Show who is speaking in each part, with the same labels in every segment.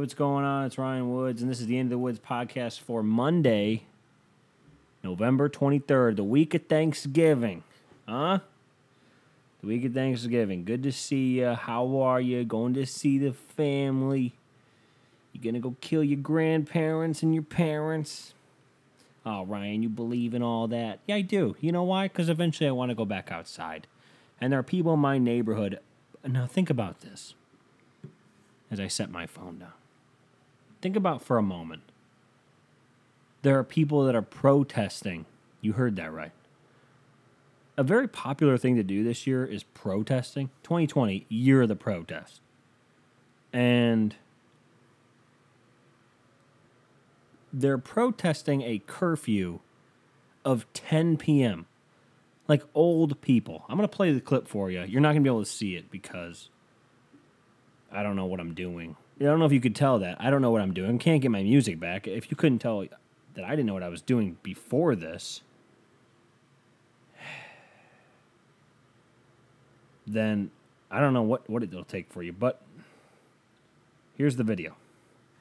Speaker 1: what's going on? It's Ryan Woods, and this is the Into the Woods podcast for Monday, November 23rd, the week of Thanksgiving. Huh? The week of Thanksgiving. Good to see you. How are you? Going to see the family. You gonna go kill your grandparents and your parents? Oh, Ryan, you believe in all that? Yeah, I do. You know why? Because eventually I want to go back outside. And there are people in my neighborhood. Now, think about this as I set my phone down. Think about for a moment. There are people that are protesting. You heard that right. A very popular thing to do this year is protesting. 2020, year of the protest. And they're protesting a curfew of 10 p.m. Like old people. I'm going to play the clip for you. You're not going to be able to see it because I don't know what I'm doing. I don't know if you could tell that. I don't know what I'm doing. Can't get my music back. If you couldn't tell that I didn't know what I was doing before this, then I don't know what, what it'll take for you. But here's the video.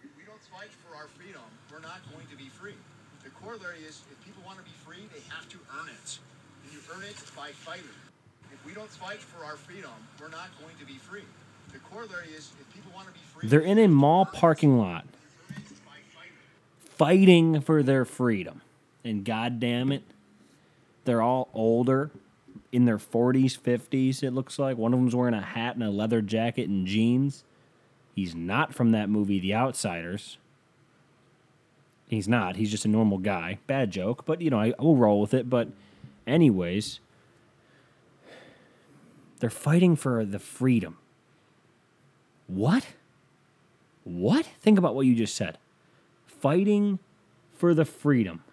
Speaker 2: If we don't fight for our freedom, we're not going to be free. The corollary is if people want to be free, they have to earn it. And you earn it by fighting. If we don't fight for our freedom, we're not going to be free.
Speaker 1: They're in a mall parking lot
Speaker 2: fighting
Speaker 1: for their freedom. And god damn it, they're all older, in their 40s, 50s, it looks like. One of them's wearing a hat and a leather jacket and jeans. He's not from that movie, The Outsiders. He's not. He's just a normal guy. Bad joke, but you know, I, will roll with it. But, anyways, they're fighting for the freedom. What? What? Think about what you just said. Fighting for the freedom.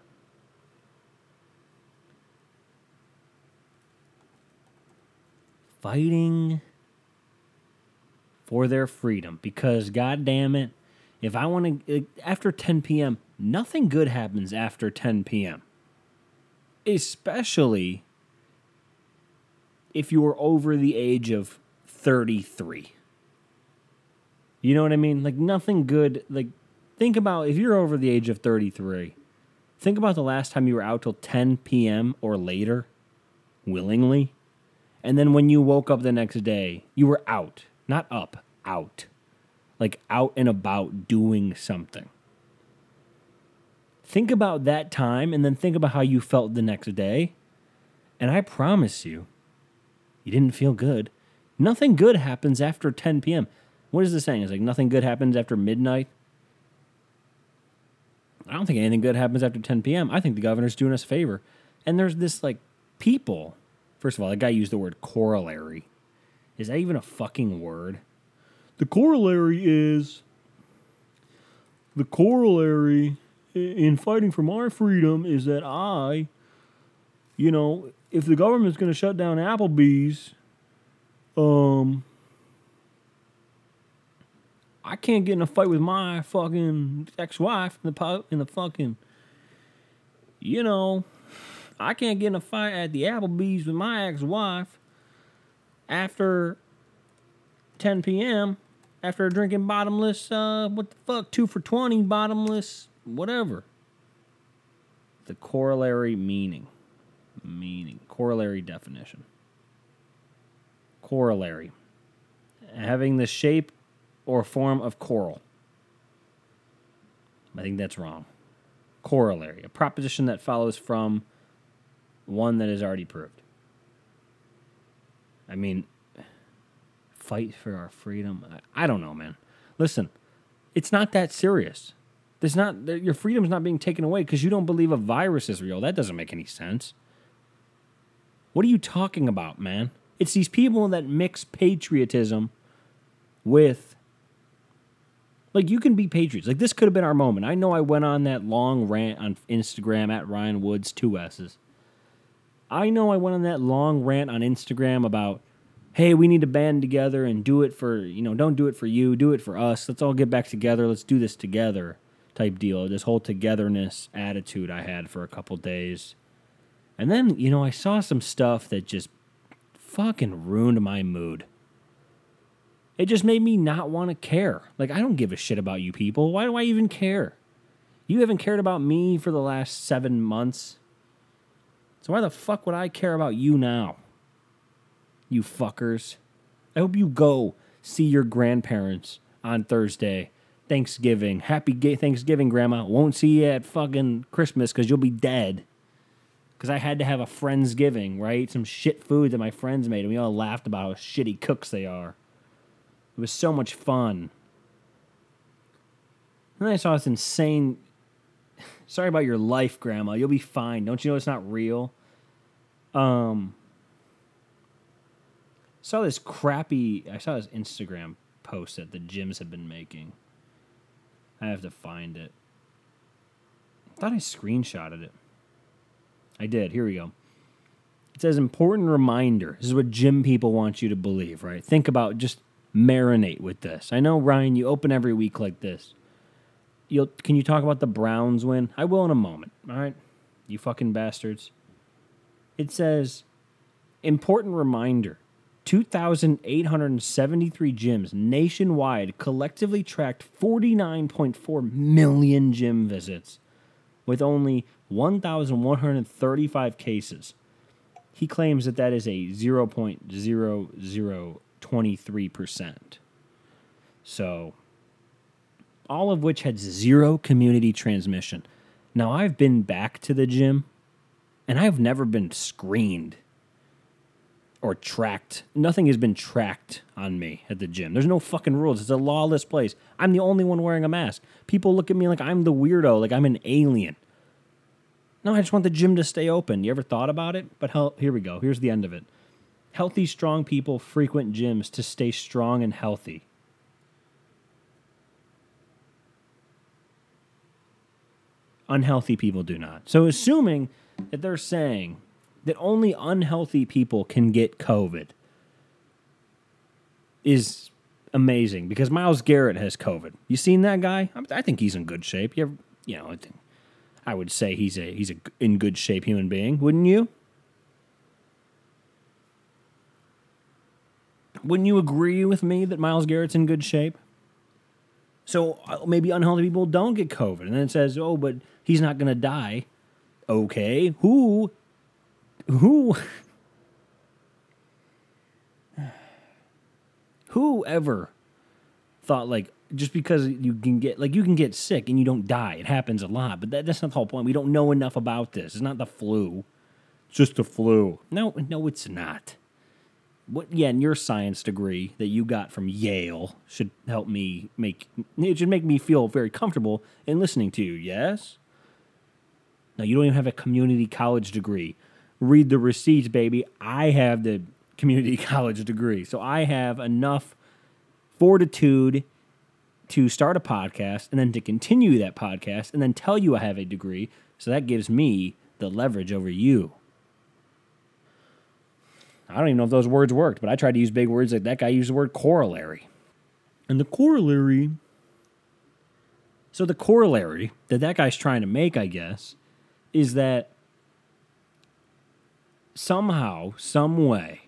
Speaker 1: Fighting for their freedom because god damn it if i want to after 10 p.m nothing good happens after 10 p.m especially if you are over the age of 33 you know what i mean? Like nothing good like think about if you're over the age of 33 think about the last time you were out till 10 p.m or later willingly. And then when you woke up the next day you were out not up out. Like out and about doing something. Think about that time and then think about how you felt the next day. And i promise you you didn't feel good. Nothing good happens after 10 p.m what is this saying? It's like nothing good happens after midnight? I don't think anything good happens after 10 p.m i think the governor's doing us a favor. And there's this like people. First of all that guy used the word corollary. Is that even a fucking word? The corollary is the corollary in fighting for my freedom is that I, you know, if the government's going to shut down Applebee's, um, I can't get in a fight with my fucking ex-wife in the po- in the fucking, you know, I can't get in a fight at the Applebee's with my ex-wife after 10 p.m. after drinking bottomless, uh, what the fuck, two for 20 bottomless, whatever. The corollary meaning. Meaning. Corollary definition. Corollary. Having the shape or form of coral. I think that's wrong. Corollary. A proposition that follows from one that is already proved. I mean, fight for our freedom. I, I don't know, man. Listen, it's not that serious. There's not your freedom's not being taken away because you don't believe a virus is real. That doesn't make any sense. What are you talking about, man? It's these people that mix patriotism with like you can be patriots. Like this could have been our moment. I know I went on that long rant on Instagram at Ryan Woods two S's. I know I went on that long rant on Instagram about hey, we need to band together and do it for, you know, don't do it for you, do it for us. Let's all get back together. Let's do this together type deal. This whole togetherness attitude I had for a couple days. And then, you know, I saw some stuff that just fucking ruined my mood. It just made me not want to care. Like, I don't give a shit about you people. Why do I even care? You haven't cared about me for the last seven months. So why the fuck would I care about you now? You fuckers. I hope you go see your grandparents on Thursday. Thanksgiving. Happy Thanksgiving, Grandma. Won't see you at fucking Christmas because you'll be dead. Because I had to have a Friendsgiving, right? Some shit food that my friends made, and we all laughed about how shitty cooks they are. It was so much fun. And then I saw this insane. Sorry about your life, Grandma. You'll be fine. Don't you know it's not real? Um, saw this crappy. I saw this Instagram post that the gyms have been making. I have to find it. I thought I screenshotted it. I did. Here we go. It says important reminder. This is what gym people want you to believe, right? Think about just marinate with this. I know Ryan, you open every week like this. You'll can you talk about the Browns win? I will in a moment. All right, you fucking bastards. It says important reminder. 2,873 gyms nationwide collectively tracked 49.4 million gym visits with only 1,135 cases. He claims that that is a 0.0023%. So, all of which had zero community transmission. Now, I've been back to the gym and I've never been screened or tracked. Nothing has been tracked on me at the gym. There's no fucking rules. It's a lawless place. I'm the only one wearing a mask. People look at me like I'm the weirdo, like I'm an alien. No, I just want the gym to stay open. You ever thought about it? But hell, here we go. Here's the end of it. Healthy, strong people frequent gyms to stay strong and healthy. Unhealthy people do not. So, assuming that they're saying that only unhealthy people can get COVID is amazing because Myles Garrett has COVID. You seen that guy? I think he's in good shape. You ever, you know, I would say he's a he's a in good shape human being, wouldn't you? Wouldn't you agree with me that Myles Garrett's in good shape? So uh, maybe unhealthy people don't get COVID, and then it says, "Oh, but he's not going to die." Okay, who who whoever thought like just because you can get like you can get sick and you don't die it happens a lot. But that, that's not the whole point. We don't know enough about this. It's not the flu. It's just the flu. No no it's not what yeah and your science degree that you got from yale should help me make it should make me feel very comfortable in listening to you yes now you don't even have a community college degree read the receipts, baby. I have the community college degree. So I have enough fortitude to start a podcast and then to continue that podcast and then tell you I have a degree. So that gives me the leverage over you. I don't even know if those words worked, but I tried to use big words like that guy used the word corollary. And the corollary. So the corollary that that guy's trying to make, I guess, is that somehow, some way,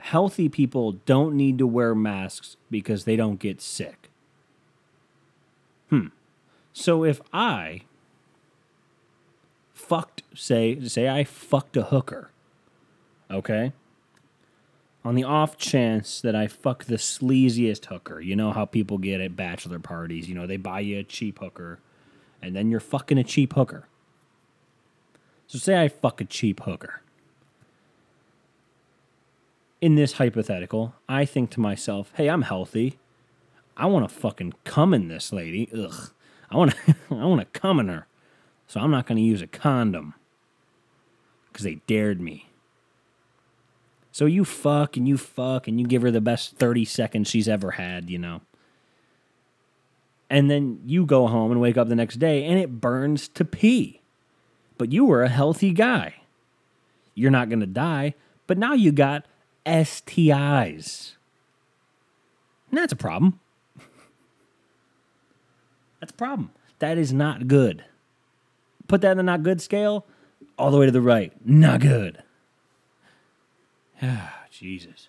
Speaker 1: healthy people don't need to wear masks because they don't get sick. Hmm. So if I fucked, say, say I fucked a hooker, okay? On the off chance that I fuck the sleaziest hooker, you know how people get at bachelor parties, you know, they buy you a cheap hooker, and then you're fucking a cheap hooker. So say I fuck a cheap hooker. In this hypothetical, I think to myself, hey, I'm healthy. I want to fucking come in this lady. Ugh. I want to I want to come in her. So I'm not going to use a condom cuz they dared me. So you fuck and you fuck and you give her the best 30 seconds she's ever had, you know. And then you go home and wake up the next day and it burns to pee but you were a healthy guy. You're not going to die, but now you got STIs. And that's a problem. that's a problem. That is not good. Put that in the not good scale, all the way to the right. Not good. Ah, Jesus.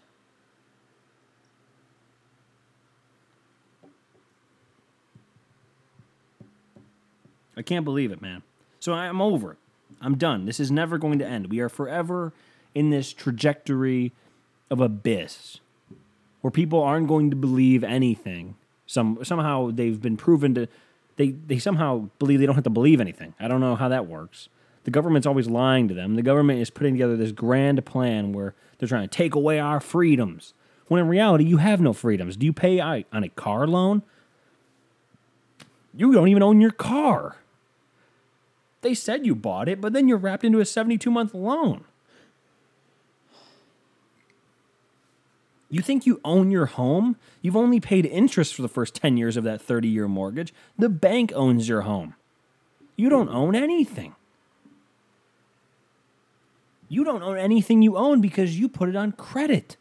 Speaker 1: I can't believe it, man. So I'm over it. I'm done. This is never going to end. We are forever in this trajectory of abyss where people aren't going to believe anything. Some somehow they've been proven to they they somehow believe they don't have to believe anything. I don't know how that works. The government's always lying to them. The government is putting together this grand plan where they're trying to take away our freedoms. When in reality, you have no freedoms. Do you pay on a car loan? You don't even own your car. They said you bought it, but then you're wrapped into a 72 month loan. You think you own your home? You've only paid interest for the first 10 years of that 30 year mortgage. The bank owns your home. You don't own anything. You don't own anything you own because you put it on credit.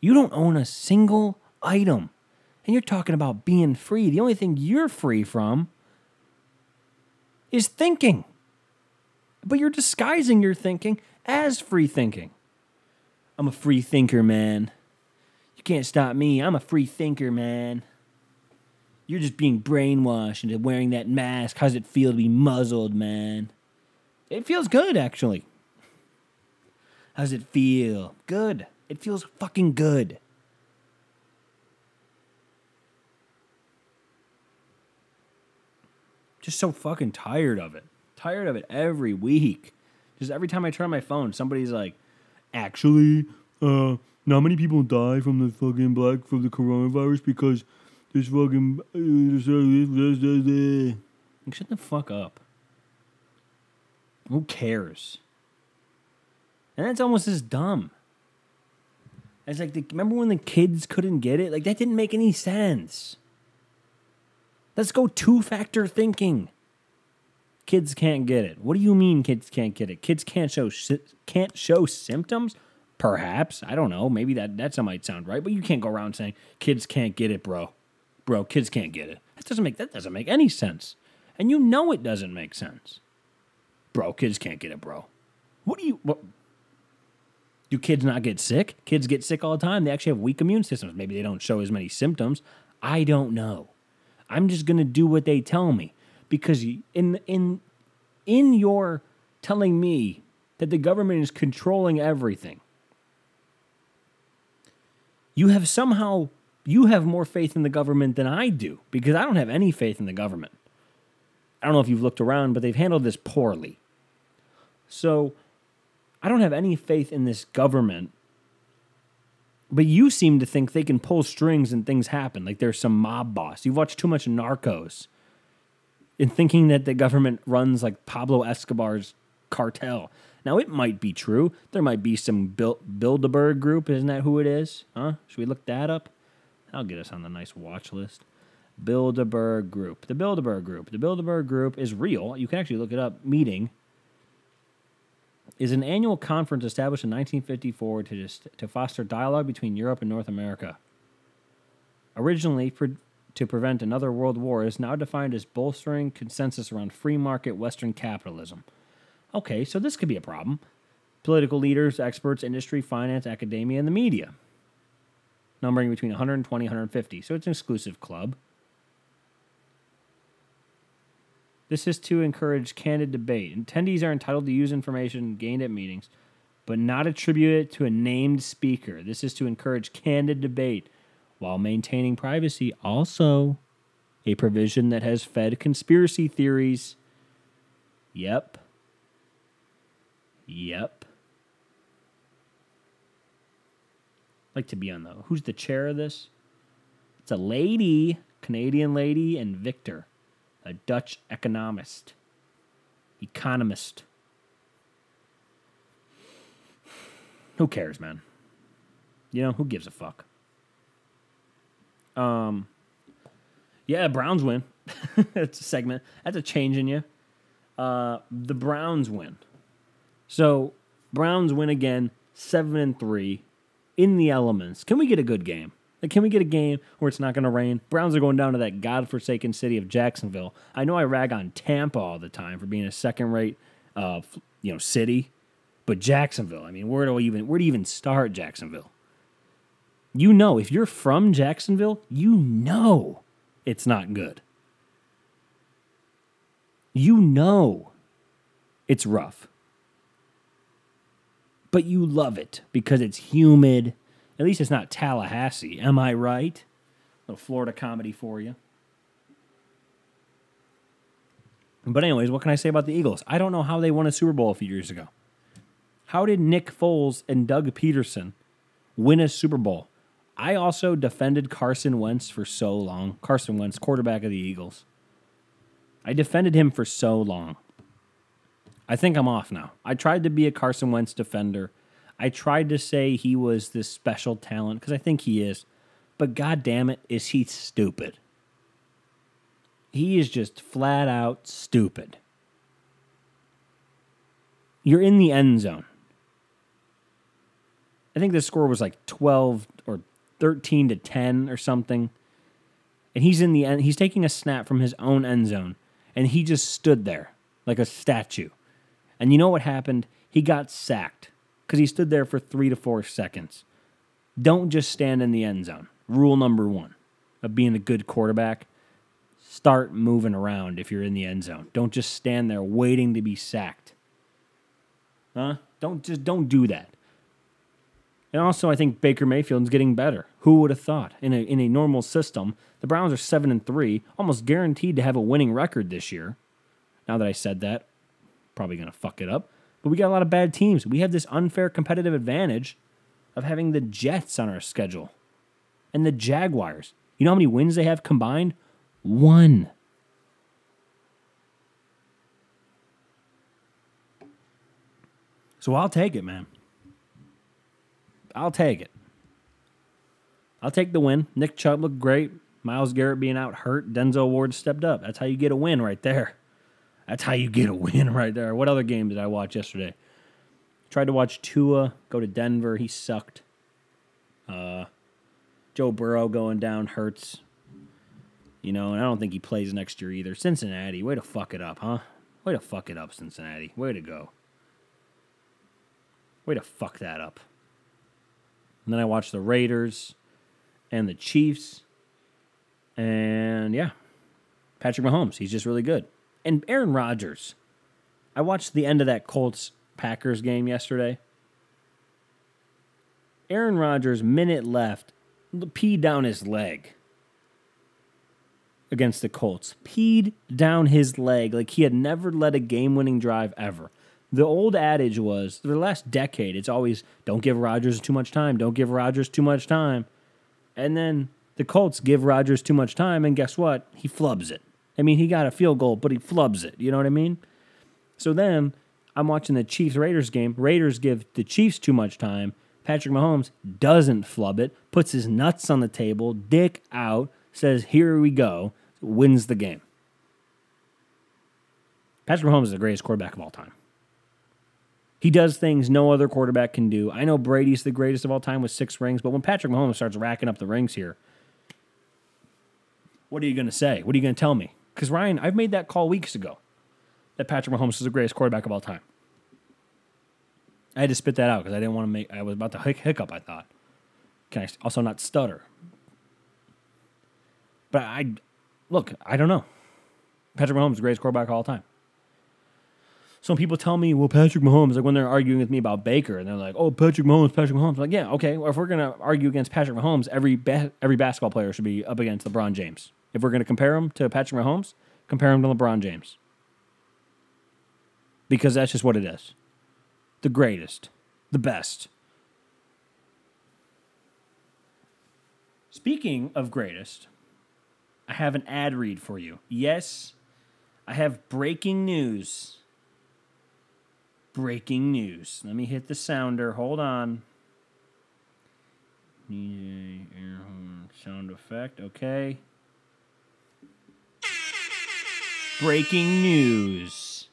Speaker 1: You don't own a single item. And you're talking about being free. The only thing you're free from is thinking. But you're disguising your thinking as free thinking. I'm a free thinker, man. You can't stop me. I'm a free thinker, man. You're just being brainwashed into wearing that mask. How's it feel to be muzzled, man? It feels good, actually. How's it feel? Good. It feels fucking good. Just so fucking tired of it. Tired of it every week. Just every time I turn on my phone, somebody's like, actually, uh, not many people die from the fucking black from the coronavirus because this fucking like, shut the fuck up. Who cares? And that's almost as dumb. It's like, the, remember when the kids couldn't get it? Like, that didn't make any sense. Let's go two factor thinking. Kids can't get it. What do you mean kids can't get it? Kids can't show can't show symptoms? Perhaps. I don't know. Maybe that that might sound right, but you can't go around saying kids can't get it, bro. Bro, kids can't get it. That doesn't make that doesn't make any sense. And you know it doesn't make sense. Bro, kids can't get it, bro. What do you what do kids not get sick? Kids get sick all the time. They actually have weak immune systems. Maybe they don't show as many symptoms. I don't know. I'm just going to do what they tell me because in in in your telling me that the government is controlling everything you have somehow you have more faith in the government than I do because I don't have any faith in the government. I don't know if you've looked around, but they've handled this poorly. So I don't have any faith in this government but you seem to think they can pull strings and things happen. Like there's some mob boss. You've watched too much Narcos in thinking that the government runs like Pablo Escobar's cartel. Now, it might be true. There might be some Bil- Bilderberg group. Isn't that who it is? Huh? Should we look that up? I'll get us on the nice watch list. Bilderberg group. The Bilderberg group. The Bilderberg group is real. You can actually look it up. Meeting is an annual conference established in 1954 to, to foster dialogue between Europe and North America. Originally pre- to prevent another world war, is now defined as bolstering consensus around free market Western capitalism. Okay, so this could be a problem. Political leaders, experts, industry, finance, academia, and the media. Numbering between 120 and 150. So it's an exclusive club. This is to encourage candid debate. Attendees are entitled to use information gained at meetings, but not attribute it to a named speaker. This is to encourage candid debate while maintaining privacy. Also, a provision that has fed conspiracy theories. Yep. Yep. like to be on the who's the chair of this? It's a lady, Canadian lady, and Victor a Dutch economist, economist. Who cares, man? You know, who gives a fuck? Um, yeah, Browns win. That's a segment. That's a change in you. Uh, the Browns win. So Browns win again, seven and three, in the elements. Can we get a good game? Like, can we get a game where it's not going to rain? Browns are going down to that godforsaken city of Jacksonville. I know I rag on Tampa all the time for being a second-rate, uh, you know, city, but Jacksonville. I mean, where do we even where do you even start Jacksonville? You know, if you're from Jacksonville, you know it's not good. You know it's rough. But you love it because it's humid. At least it's not Tallahassee. Am I right? A little Florida comedy for you. But, anyways, what can I say about the Eagles? I don't know how they won a Super Bowl a few years ago. How did Nick Foles and Doug Pederson win a Super Bowl? I also defended Carson Wentz for so long. Carson Wentz, quarterback of the Eagles. I defended him for so long. I think I'm off now. I tried to be a Carson Wentz defender. I tried to say he was this special talent because I think he is. But god damn it, is he stupid. He is just flat out stupid. You're in the end zone. I think the score was like 12 or 13 to 10 or something. And he's in the end, he's taking a snap from his own end zone and he just stood there like a statue. And you know what happened? He got sacked because he stood there for three to four seconds. Don't just stand in the end zone. Rule number one of being a good quarterback start moving around if you're in the end zone. Don't just stand there waiting to be sacked. Huh? Don't just don't do that. And also, I think Baker Mayfield's getting better. Who would have thought? In a in a normal system, the Browns are seven and three, almost guaranteed to have a winning record this year. Now that I said that, probably gonna fuck it up. But we got a lot of bad teams. We have this unfair competitive advantage of having the Jets on our schedule and the Jaguars. You know how many wins they have combined? One. So I'll take it, man. I'll take it. I'll take the win. Nick Chubb looked great. Myles Garrett being out hurt. Denzel Ward stepped up. That's how you get a win right there. That's how you get a win right there. What other game did I watch yesterday? Tried to watch Tua go to Denver. He sucked. Uh, Joe Burrow going down hurts. You know, and I don't think he plays next year either. Cincinnati, way to fuck it up, huh? Way to fuck it up, Cincinnati. Way to go. Way to fuck that up. And then I watched the Raiders and the Chiefs. And yeah, Patrick Mahomes, he's just really good. And Aaron Rodgers. I watched the end of that Colts Packers game yesterday. Aaron Rodgers, minute left, peed down his leg against the Colts. Peed down his leg like he had never led a game winning drive ever. The old adage was, for the last decade, it's always don't give Rodgers too much time, don't give Rodgers too much time. And then the Colts give Rodgers too much time, and guess what? He flubs it. I mean, he got a field goal, but he flubs it. You know what I mean? So then I'm watching the Chiefs Raiders game. Raiders give the Chiefs too much time. Patrick Mahomes doesn't flub it, puts his nuts on the table, dick out, says, Here we go, wins the game. Patrick Mahomes is the greatest quarterback of all time. He does things no other quarterback can do. I know Brady's the greatest of all time with six rings, but when Patrick Mahomes starts racking up the rings here, what are you going to say? What are you going to tell me? Because Ryan, I've made that call weeks ago that Patrick Mahomes is the greatest quarterback of all time. I had to spit that out because I didn't want to make. I was about to hic- hiccup. I thought, can I also not stutter? But I look. I don't know. Patrick Mahomes is the greatest quarterback of all time some people tell me, well, Patrick Mahomes, like when they're arguing with me about Baker, and they're like, oh, Patrick Mahomes, Patrick Mahomes. I'm like, yeah, okay. Well, if we're gonna argue against Patrick Mahomes, every ba- every basketball player should be up against LeBron James. If we're gonna compare him to Patrick Mahomes, compare him to LeBron James, because that's just what it is. The greatest, the best. Speaking of greatest, I have an ad read for you. Yes, I have breaking news breaking news. Let me hit the sounder. Hold on. Sound effect. Okay. Breaking news.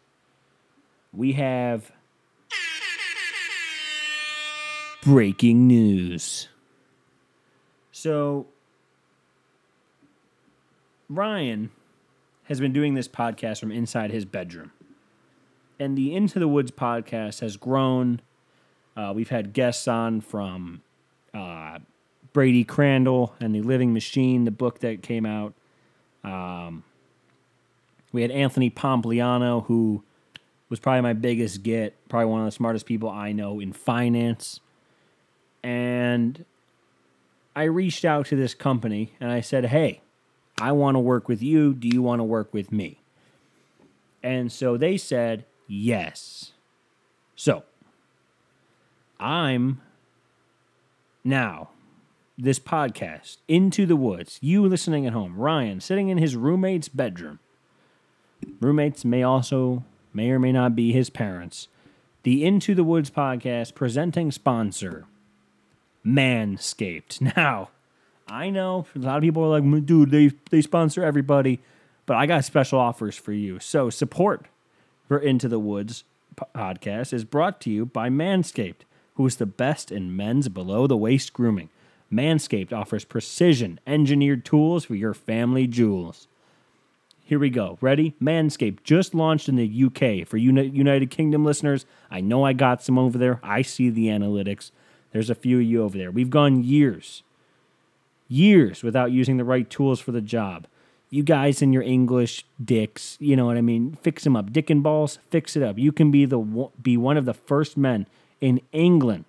Speaker 1: We have breaking news. So, Ryan has been doing this podcast from inside his bedroom and the Into the Woods podcast has grown. Uh, we've had guests on from uh, Brady Crandall and the Living Machine, the book that came out. Um, We had Anthony Pompliano, who was probably my biggest get, probably one of the smartest people I know in finance. And I reached out to this company and I said, Hey, I want to work with you. Do you want to work with me? And so they said, Yes. So I'm now this podcast, Into the Woods, you listening at home, Ryan sitting in his roommate's bedroom. Roommates may also, may or may not be his parents. The Into the Woods podcast presenting sponsor, Manscaped. Now, I know a lot of people are like, dude, they, they sponsor everybody, but I got special offers for you. So, support for Into the Woods podcast is brought to you by Manscaped, who is the best in men's below the waist grooming. Manscaped offers precision engineered tools for your family jewels. Here we go. Ready? Manscaped just launched in the UK. For Uni- United Kingdom listeners, I know I got some over there. I see the analytics. There's a few of you over there. We've gone years, years without using the right tools for the job. You guys and your English dicks, you know what I mean? Fix them up. Dick and balls, fix it up. You can be the be one of the first men in England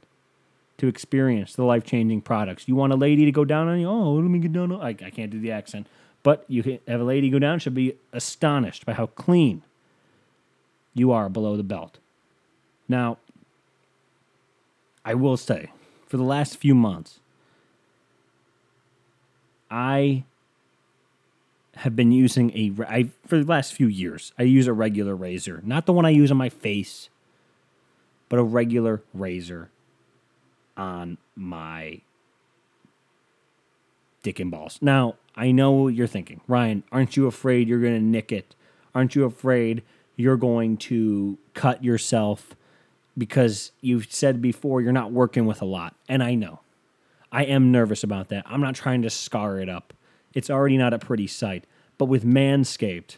Speaker 1: to experience the life changing products. You want a lady to go down on you? Oh, let me get down. On. I, I can't do the accent, but you can have a lady go down. She'll be astonished by how clean you are below the belt. Now, I will say, for the last few months, I have been using a I, for the last few years. I use a regular razor, not the one I use on my face, but a regular razor on my dick and balls. Now, I know what you're thinking. Ryan, aren't you afraid you're going to nick it? Aren't you afraid you're going to cut yourself because you've said before you're not working with a lot? And I know. I am nervous about that. I'm not trying to scar it up. It's already not a pretty sight. But with Manscaped,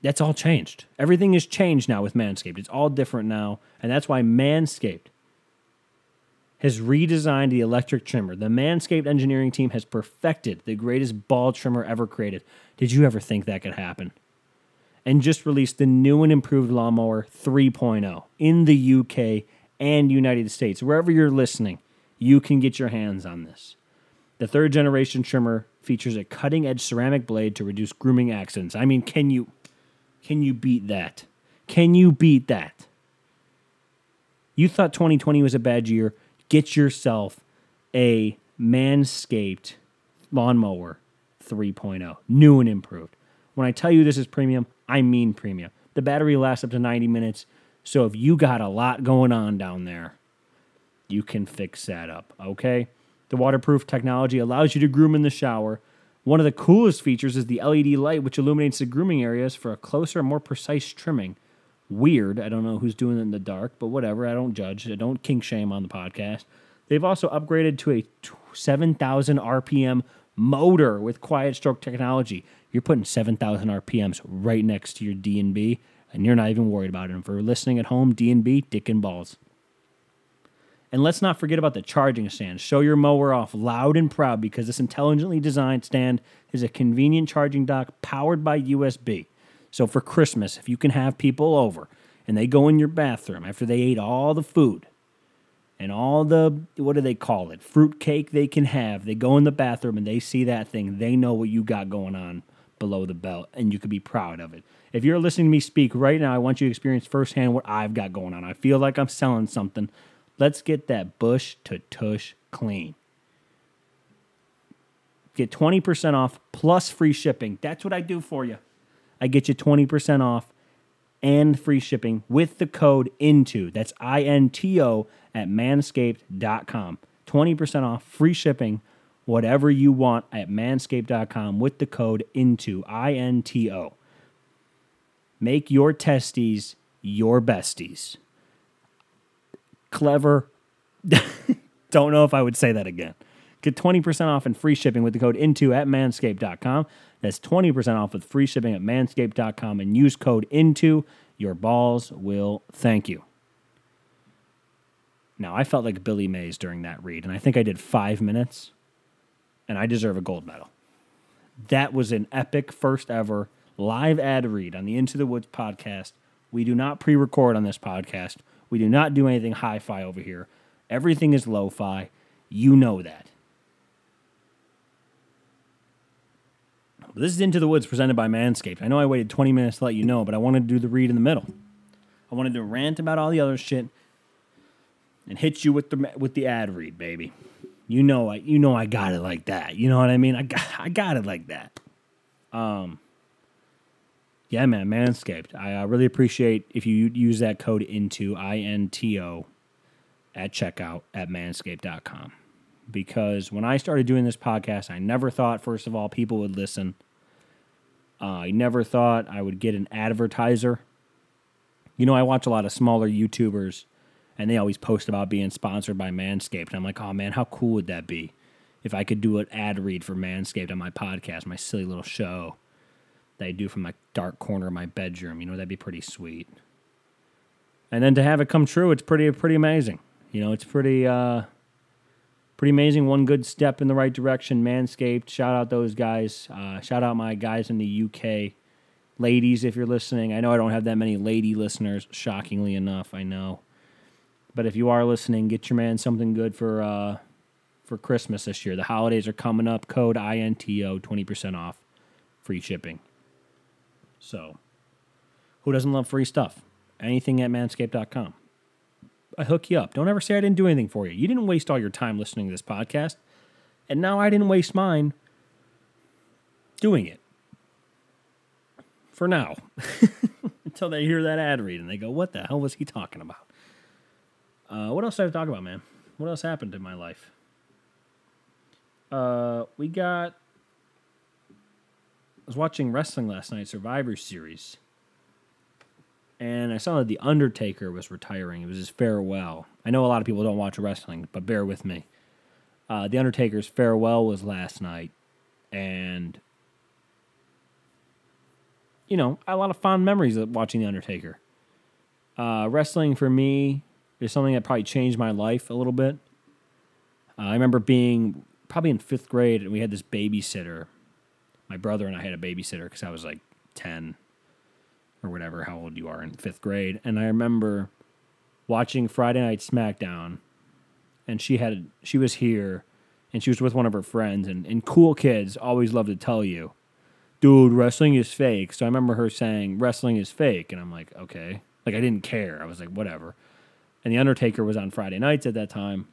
Speaker 1: that's all changed. Everything is changed now with Manscaped. It's all different now. And that's why Manscaped has redesigned the electric trimmer. The Manscaped engineering team has perfected the greatest ball trimmer ever created. Did you ever think that could happen? And just released the new and improved Lawnmower 3.0 in the UK and United States. Wherever you're listening, you can get your hands on this. The third generation trimmer features a cutting edge ceramic blade to reduce grooming accidents. I mean, can you can you beat that? Can you beat that? You thought 2020 was a bad year get yourself a Manscaped lawnmower 3.0, new and improved. When I tell you this is premium, I mean premium. The battery lasts up to 90 minutes, so if you got a lot going on down there, you can fix that up, okay? The waterproof technology allows you to groom in the shower. One of the coolest features is the LED light, which illuminates the grooming areas for a closer, more precise trimming weird. I don't know who's doing it in the dark, but whatever. I don't judge. I don't kink shame on the podcast. They've also upgraded to a 7,000 RPM motor with quiet stroke technology. You're putting 7,000 RPMs right next to your D&B, and you're not even worried about it. And for listening at home, D&B, dick and balls. And let's not forget about the charging stand. Show your mower off loud and proud because this intelligently designed stand is a convenient charging dock powered by USB. So for Christmas, if you can have people over and they go in your bathroom after they ate all the food and all the what do they call it? Fruit cake they can have. They go in the bathroom and they see that thing. They know what you got going on below the belt and you can be proud of it. If you're listening to me speak right now, I want you to experience firsthand what I've got going on. I feel like I'm selling something. Let's get that bush to tush clean. Get 20% off plus free shipping. That's what I do for you. I get you 20% off and free shipping with the code INTO. That's I N T O at manscaped.com. 20% off, free shipping, whatever you want at manscaped.com with the code INTO. I N T O. Make your testes your besties. Clever. Don't know if I would say that again. Get 20% off and free shipping with the code INTO at manscaped.com. That's 20% off with free shipping at manscaped.com and use code INTO. Your balls will thank you. Now, I felt like Billy Mays during that read, and I think I did five minutes, and I deserve a gold medal. That was an epic first ever live ad read on the Into the Woods podcast. We do not pre record on this podcast. We do not do anything hi fi over here. Everything is lo fi. You know that. This is Into the Woods presented by Manscaped. I know I waited 20 minutes to let you know, but I wanted to do the read in the middle. I wanted to rant about all the other shit and hit you with the with the ad read, baby. You know I you know I got it like that. You know what I mean? I got I got it like that. Um yeah, man, Manscaped. I uh, really appreciate if you use that code into INTO at checkout at manscaped.com. Because when I started doing this podcast, I never thought, first of all, people would listen. Uh, I never thought I would get an advertiser. You know, I watch a lot of smaller YouTubers, and they always post about being sponsored by Manscaped. And I'm like, oh man, how cool would that be if I could do an ad read for Manscaped on my podcast, my silly little show that I do from my dark corner of my bedroom? You know, that'd be pretty sweet. And then to have it come true, it's pretty pretty amazing. You know, it's pretty uh, pretty amazing. One good step in the right direction. Manscaped. Shout out those guys. Uh, shout out my guys in the UK. Ladies, if you're listening, I know I don't have that many lady listeners, shockingly enough, I know. But if you are listening, get your man something good for uh, for Christmas this year. The holidays are coming up. Code INTO, 20% off, free shipping. So, who doesn't love free stuff? Anything at manscaped.com. I hook you up. Don't ever say I didn't do anything for you. You didn't waste all your time listening to this podcast. And now I didn't waste mine doing it. For now. Until they hear that ad read and they go, what the hell was he talking about? Uh, what else did I talk about, man? What else happened in my life? Uh, we got. I was watching wrestling last night, Survivor Series and I saw that The Undertaker was retiring. It was his farewell. I know a lot of people don't watch wrestling, but bear with me. Uh, the Undertaker's farewell was last night, and you know, a lot of fond memories of watching The Undertaker. Uh, wrestling for me is something that probably changed my life a little bit. Uh, I remember being probably in fifth grade, and we had this babysitter. My brother and I had a babysitter because I was like 10, or whatever, how old you are in fifth grade. And I remember watching Friday Night SmackDown, and she had she was here, and she was with one of her friends, and, and cool kids always love to tell you, dude, wrestling is fake. So I remember her saying wrestling is fake, and I'm like, okay, like I didn't care. I was like, whatever. And the Undertaker was on Friday nights at that time,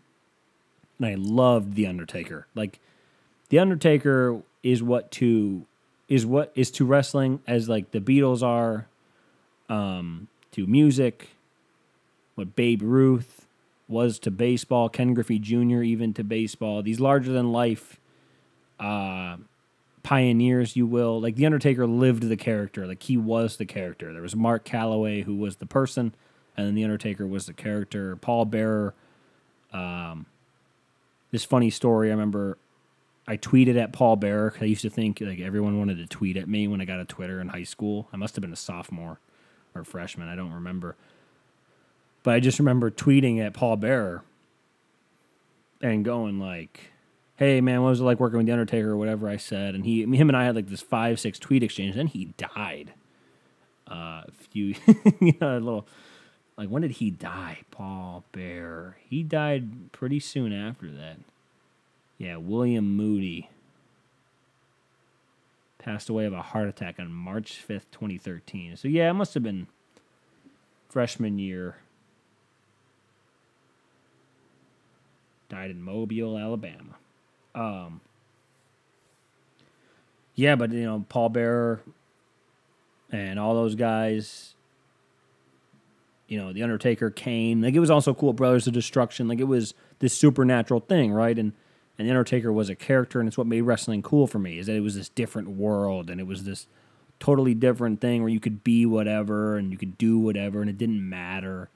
Speaker 1: and I loved the Undertaker. Like, the Undertaker is what to is what is to wrestling as like the Beatles are um, to music, what Babe Ruth was to baseball, Ken Griffey Jr. even to baseball. These larger than life uh, pioneers, you will. Like The Undertaker lived the character, like he was the character. There was Mark Calaway who was the person, and then The Undertaker was the character. Paul Bearer. Um, this funny story, I remember I tweeted at Paul Bearer. I used to think like everyone wanted to tweet at me when I got a Twitter in high school. I must have been a sophomore or freshman. I don't remember. But I just remember tweeting at Paul Bearer and going like, "Hey man, what was it like working with the Undertaker or whatever?" I said, and he, him, and I had like this five six tweet exchange. Then he died. Uh, a few, you know, a little like when did he die? Paul Bearer. He died pretty soon after that. Yeah, William Moody passed away of a heart attack on March 5th, 2013. So, yeah, it must have been freshman year. Died in Mobile, Alabama. Um, yeah, but, you know, Paul Bearer and all those guys, you know, The Undertaker, Kane, like it was also cool, Brothers of Destruction. Like it was this supernatural thing, right? And, and the Undertaker was a character, and it's what made wrestling cool for me. Is that it was this different world, and it was this totally different thing where you could be whatever and you could do whatever, and it didn't matter,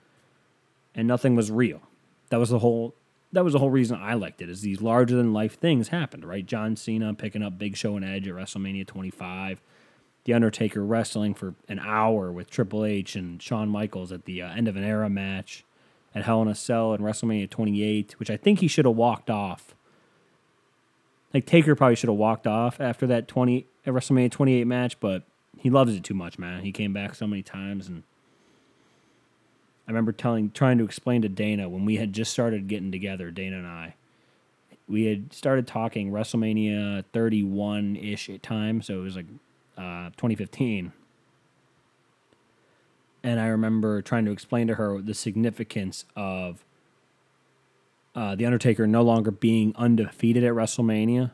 Speaker 1: and nothing was real. That was the whole. That was the whole reason I liked it. Is these larger than life things happened, right? John Cena picking up Big Show and Edge at WrestleMania 25. The Undertaker wrestling for an hour with Triple H and Shawn Michaels at the uh, end of an era match at Hell in a Cell and WrestleMania 28, which I think he should have walked off Like Taker probably should have walked off after that twenty WrestleMania twenty eight match, but he loves it too much, man. He came back so many times, and I remember telling, trying to explain to Dana when we had just started getting together, Dana and I. We had started talking WrestleMania 31 ish at time, so it was like uh, 2015. And I remember trying to explain to her the significance of uh, The Undertaker no longer being undefeated at WrestleMania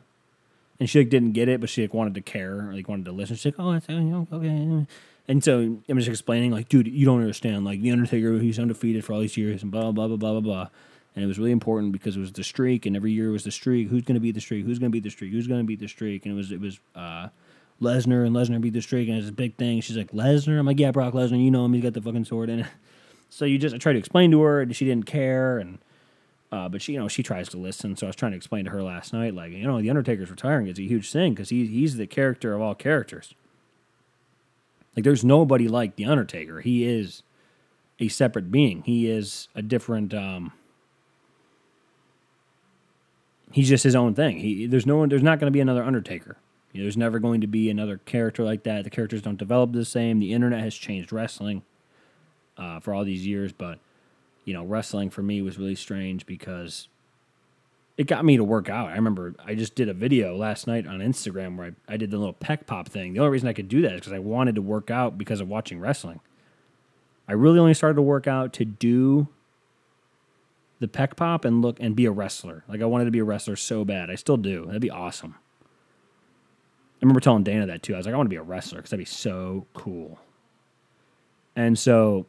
Speaker 1: and she like didn't get it, but she like wanted to care, or, like wanted to listen. She's like, "Oh, that's okay." And so I'm just explaining, like, dude, you don't understand. Like the Undertaker, he's undefeated for all these years, and blah blah blah blah blah blah. And it was really important because it was the streak, and every year was the streak. Who's going to beat the streak? Who's going to beat the streak? Who's going to beat the streak? And it was it was uh, Lesnar, and Lesnar beat the streak, and it's a big thing. She's like, Lesnar. I'm like, yeah, Brock Lesnar. You know him. He's got the fucking sword in it. So you just I tried to explain to her, and she didn't care, and uh, but she, you know, she tries to listen. So I was trying to explain to her last night, like, you know, the Undertaker's retiring is a huge thing because he, he's the character of all characters. Like, there's nobody like the Undertaker. He is a separate being. He is a different. Um, he's just his own thing. He there's no one. There's not going to be another Undertaker. You know, there's never going to be another character like that. The characters don't develop the same. The internet has changed wrestling uh, for all these years, but you know, wrestling for me was really strange because it got me to work out. I remember I just did a video last night on Instagram where I, I did the little pec pop thing. The only reason I could do that is because I wanted to work out because of watching wrestling. I really only started to work out to do the pec pop and look and be a wrestler. Like I wanted to be a wrestler so bad. I still do. That'd be awesome. I remember telling Dana that too. I was like, I want to be a wrestler because that'd be so cool. And so,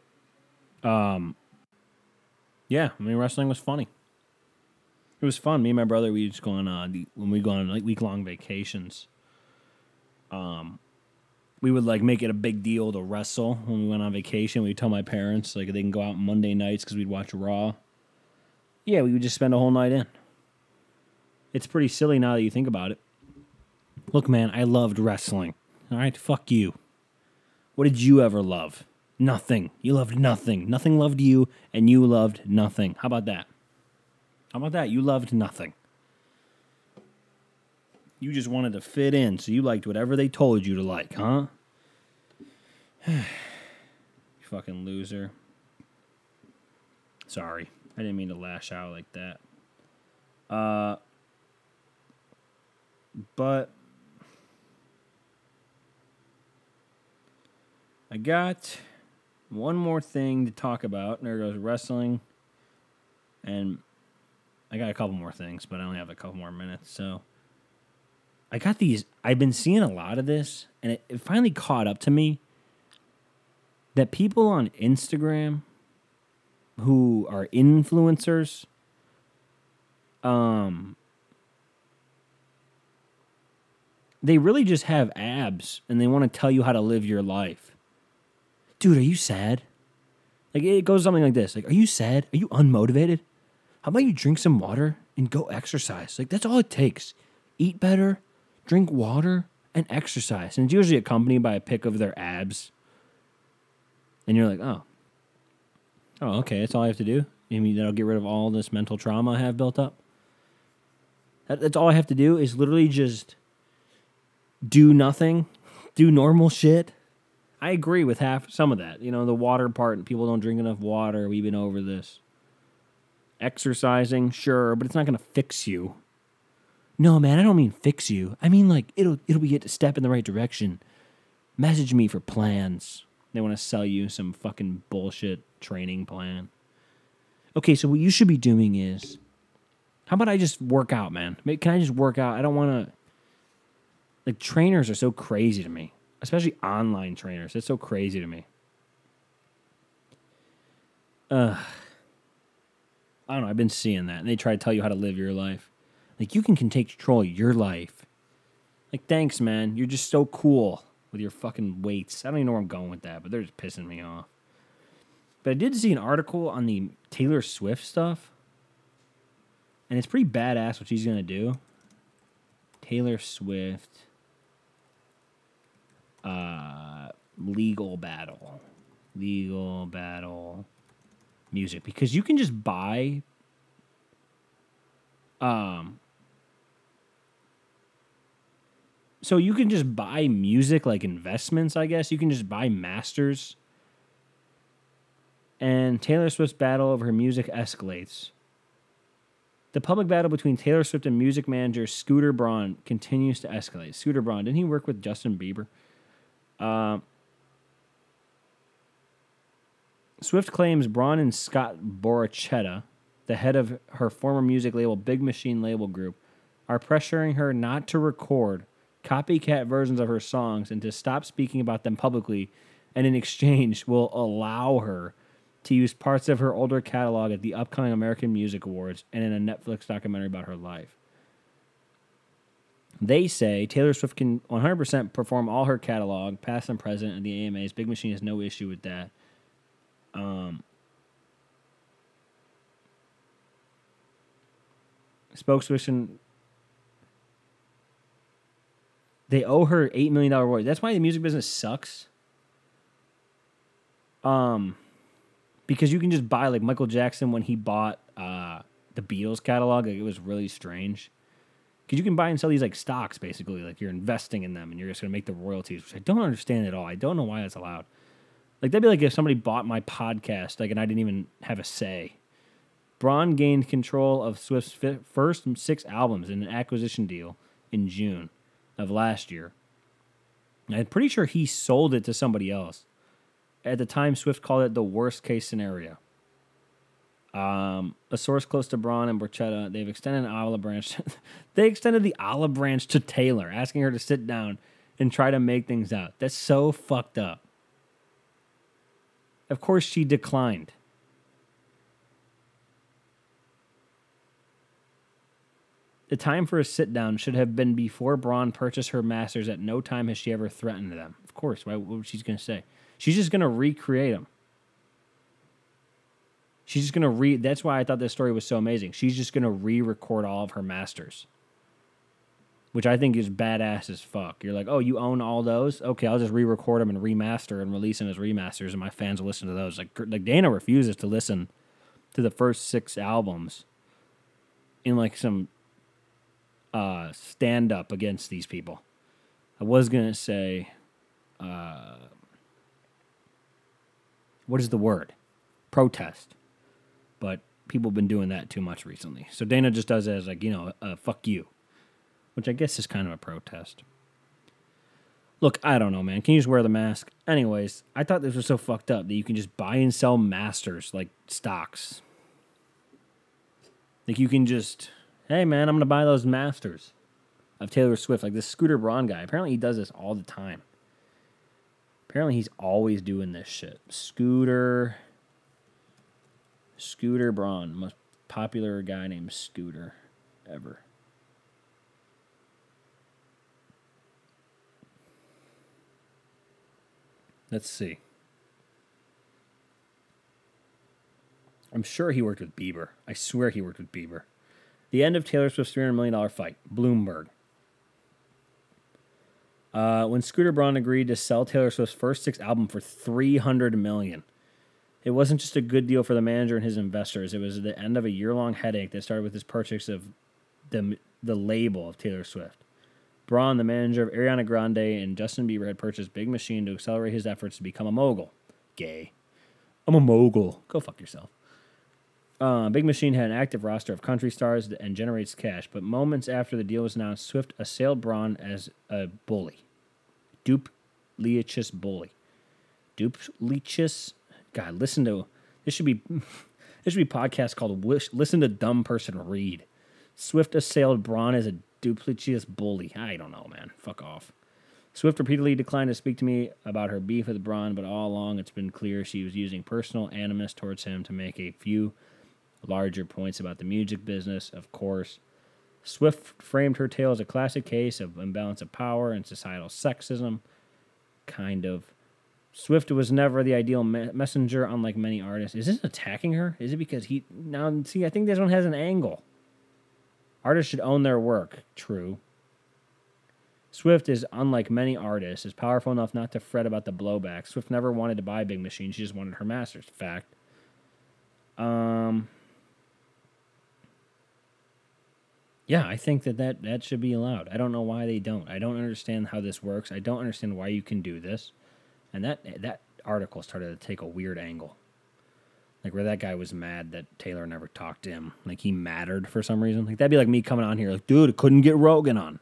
Speaker 1: um, yeah, I mean, wrestling was funny. It was fun. Me and my brother, we just go on uh, when we go on like week long vacations. Um, we would like make it a big deal to wrestle when we went on vacation. We'd tell my parents like they can go out Monday nights because we'd watch Raw. Yeah, we would just spend a whole night in. It's pretty silly now that you think about it. Look, man, I loved wrestling. All right, fuck you. What did you ever love? Nothing. You loved nothing. Nothing loved you, and you loved nothing. How about that? How about that? You loved nothing. You just wanted to fit in, so you liked whatever they told you to like, huh? you fucking loser. Sorry. I didn't mean to lash out like that. Uh but I got one more thing to talk about. There goes wrestling. And I got a couple more things, but I only have a couple more minutes. So I got these. I've been seeing a lot of this, and it, it finally caught up to me that people on Instagram who are influencers, um, they really just have abs and they want to tell you how to live your life dude, are you sad? Like it goes something like this. Like, are you sad? Are you unmotivated? How about you drink some water and go exercise? Like that's all it takes. Eat better, drink water, and exercise. And it's usually accompanied by a pic of their abs. And you're like, oh. Oh, okay, that's all I have to do. You mean that'll get rid of all this mental trauma I have built up? That, that's all I have to do is literally just do nothing, do normal shit, I agree with half some of that. You know, the water part, and people don't drink enough water. We've been over this. Exercising, sure, but it's not going to fix you. No, man, I don't mean fix you. I mean like it'll it'll be a step in the right direction. Message me for plans. They want to sell you some fucking bullshit training plan. Okay, so what you should be doing is how about I just work out, man? Can I just work out? I don't want to like trainers are so crazy to me especially online trainers. It's so crazy to me. I don't know. I've been seeing that, and they try to tell you how to live your life. Like you can, can take control of your life. Like, thanks, man. You're just so cool with your fucking weights. I don't even know where I'm going with that, but they're just pissing me off. But I did see an article on the Taylor Swift stuff, and it's pretty badass what she's gonna do. Taylor Swift uh, legal battle, legal battle music because you can just buy um so you can just buy music like investments, I guess. You can just buy masters. And Taylor Swift's battle over her music escalates. The public battle between Taylor Swift and music manager Scooter Braun continues to escalate. Scooter Braun, didn't he work with Justin Bieber? Uh, Swift claims Braun and Scott Borchetta, the head of her former music label Big Machine Label Group, are pressuring her not to record copycat versions of her songs and to stop speaking about them publicly, and in exchange will allow her to use parts of her older catalog at the upcoming American Music Awards and in a Netflix documentary about her life. They say Taylor Swift can 100% perform all her catalog, past and present, at the AMAs. Big Machine has no issue with that. Um, spokesperson they owe her eight million dollar royalty. That's why the music business sucks. Um, because you can just buy like Michael Jackson when he bought uh the Beatles catalog. Like it was really strange. Because you can buy and sell these like stocks basically, like you're investing in them and you're just gonna make the royalties, which I don't understand at all. I don't know why that's allowed. Like that'd be like if somebody bought my podcast, like, and I didn't even have a say. Braun gained control of Swift's fi- first six albums in an acquisition deal in June of last year. I'm pretty sure he sold it to somebody else. At the time, Swift called it the worst case scenario. Um, a source close to Braun and Borchetta, they've extended an olive branch. they extended the olive branch to Taylor, asking her to sit down and try to make things out. That's so fucked up. Of course, she declined. The time for a sit down should have been before Braun purchased her masters. At no time has she ever threatened them. Of course, why, what was she going to say? She's just going to recreate them. She's just going to re. That's why I thought this story was so amazing. She's just going to re record all of her masters, which I think is badass as fuck. You're like, oh, you own all those? Okay, I'll just re record them and remaster and release them as remasters, and my fans will listen to those. Like, like Dana refuses to listen to the first six albums in like some uh, stand up against these people. I was gonna say, uh, what is the word? Protest, but people have been doing that too much recently. So Dana just does it as like you know, uh, fuck you, which I guess is kind of a protest. Look, I don't know, man. Can you just wear the mask? Anyways, I thought this was so fucked up that you can just buy and sell masters like stocks. Like you can just hey man, I'm gonna buy those masters of Taylor Swift, like this Scooter Braun guy. Apparently he does this all the time. Apparently he's always doing this shit. Scooter Scooter Braun, most popular guy named Scooter ever. Let's see. I'm sure he worked with Bieber. I swear he worked with Bieber. The end of Taylor Swift's $300 million fight. Bloomberg. Uh, when Scooter Braun agreed to sell Taylor Swift's first six album for $300 million. It wasn't just a good deal for the manager and his investors. It was the end of a year long headache that started with his purchase of the, the label of Taylor Swift. Braun, the manager of Ariana Grande and Justin Bieber, had purchased Big Machine to accelerate his efforts to become a mogul. Gay. I'm a mogul. Go fuck yourself. Uh, Big Machine had an active roster of country stars and generates cash, but moments after the deal was announced, Swift assailed Braun as a bully. Dupe Leachus bully. Dupe Leachus. God, listen to this should be this should be podcast called Wish, Listen to Dumb Person Read. Swift assailed Braun as a duplicious bully. I don't know, man. Fuck off. Swift repeatedly declined to speak to me about her beef with Braun, but all along it's been clear she was using personal animus towards him to make a few larger points about the music business, of course. Swift framed her tale as a classic case of imbalance of power and societal sexism. Kind of. Swift was never the ideal me- messenger, unlike many artists. Is this attacking her? Is it because he. Now, see, I think this one has an angle. Artists should own their work. True. Swift is, unlike many artists, is powerful enough not to fret about the blowback. Swift never wanted to buy Big Machine. She just wanted her masters. Fact. Um. Yeah, I think that, that that should be allowed. I don't know why they don't. I don't understand how this works. I don't understand why you can do this. And that that article started to take a weird angle. Like where that guy was mad that Taylor never talked to him. Like he mattered for some reason. Like that'd be like me coming on here like, dude, I couldn't get Rogan on.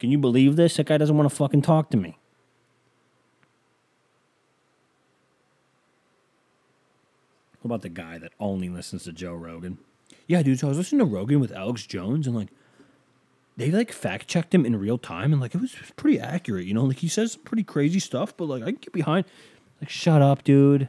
Speaker 1: Can you believe this? That guy doesn't want to fucking talk to me. What about the guy that only listens to Joe Rogan? Yeah, dude. So I was listening to Rogan with Alex Jones, and like, they like fact checked him in real time, and like it was pretty accurate. You know, like he says some pretty crazy stuff, but like I can get behind. Like, shut up, dude.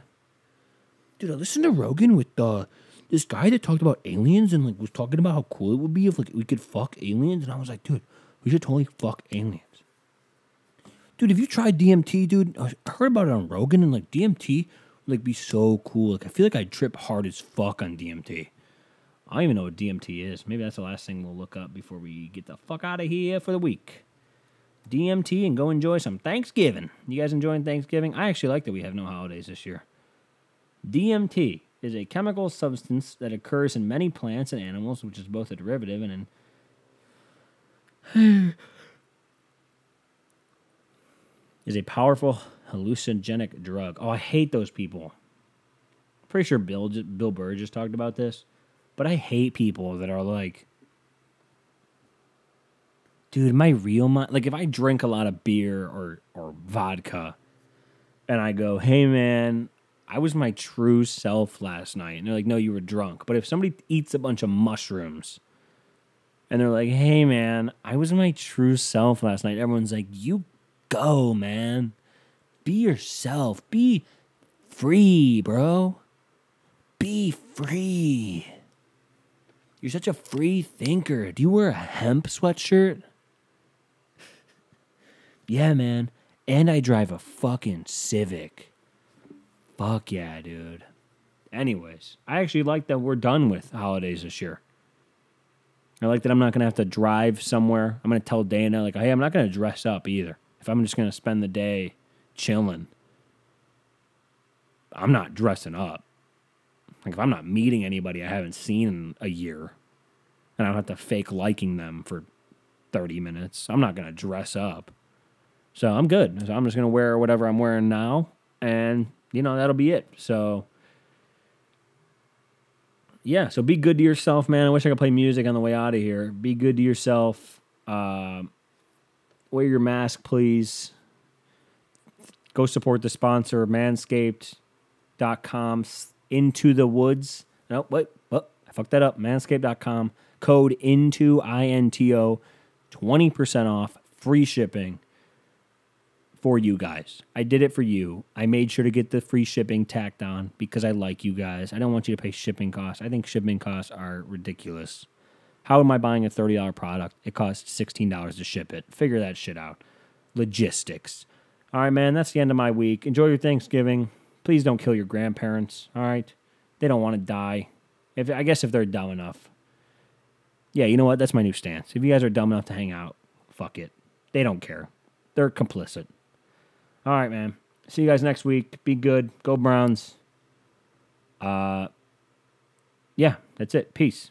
Speaker 1: Dude, I listened to Rogan with uh, this guy that talked about aliens and like was talking about how cool it would be if like we could fuck aliens, and I was like, dude, we should totally fuck aliens. Dude, have you tried DMT, dude? I heard about it on Rogan, and like DMT would like be so cool. Like I feel like I'd trip hard as fuck on DMT. I don't even know what DMT is. Maybe that's the last thing we'll look up before we get the fuck out of here for the week. DMT and go enjoy some Thanksgiving. You guys enjoying Thanksgiving? I actually like that we have no holidays this year. DMT is a chemical substance that occurs in many plants and animals, which is both a derivative and an is a powerful hallucinogenic drug. Oh, I hate those people. Pretty sure Bill Bill Burr just talked about this, but I hate people that are like, dude, my real mind. Like, if I drink a lot of beer or or vodka, and I go, hey man, I was my true self last night, and they're like, no, you were drunk. But if somebody eats a bunch of mushrooms. And they're like, hey man, I was my true self last night. Everyone's like, you go, man. Be yourself. Be free, bro. Be free. You're such a free thinker. Do you wear a hemp sweatshirt? yeah, man. And I drive a fucking Civic. Fuck yeah, dude. Anyways, I actually like that we're done with holidays this year. I like that I'm not gonna have to drive somewhere. I'm gonna tell Dana like, hey, I'm not gonna dress up either. If I'm just gonna spend the day chilling, I'm not dressing up. Like if I'm not meeting anybody I haven't seen in a year, and I don't have to fake liking them for 30 minutes, I'm not gonna dress up. So I'm good. So I'm just gonna wear whatever I'm wearing now, and you know that'll be it. So yeah, so be good to yourself, man. I wish I could play music on the way out of here. Be good to yourself. Uh, wear your mask, please. Go support the sponsor, manscaped.com. Into the woods. No, wait, oh, I fucked that up. Manscaped.com. Code into INTO. 20% off, free shipping for you guys. I did it for you. I made sure to get the free shipping tacked on because I like you guys. I don't want you to pay shipping costs. I think shipping costs are ridiculous. How am I buying a $30 product? It costs $16 to ship it. Figure that shit out. Logistics. All right, man, that's the end of my week. Enjoy your Thanksgiving. Please don't kill your grandparents, all right? They don't want to die. If I guess if they're dumb enough. Yeah, you know what? That's my new stance. If you guys are dumb enough to hang out, fuck it. They don't care. They're complicit. All right, man. See you guys next week. Be good. Go Browns. Uh yeah, that's it. Peace.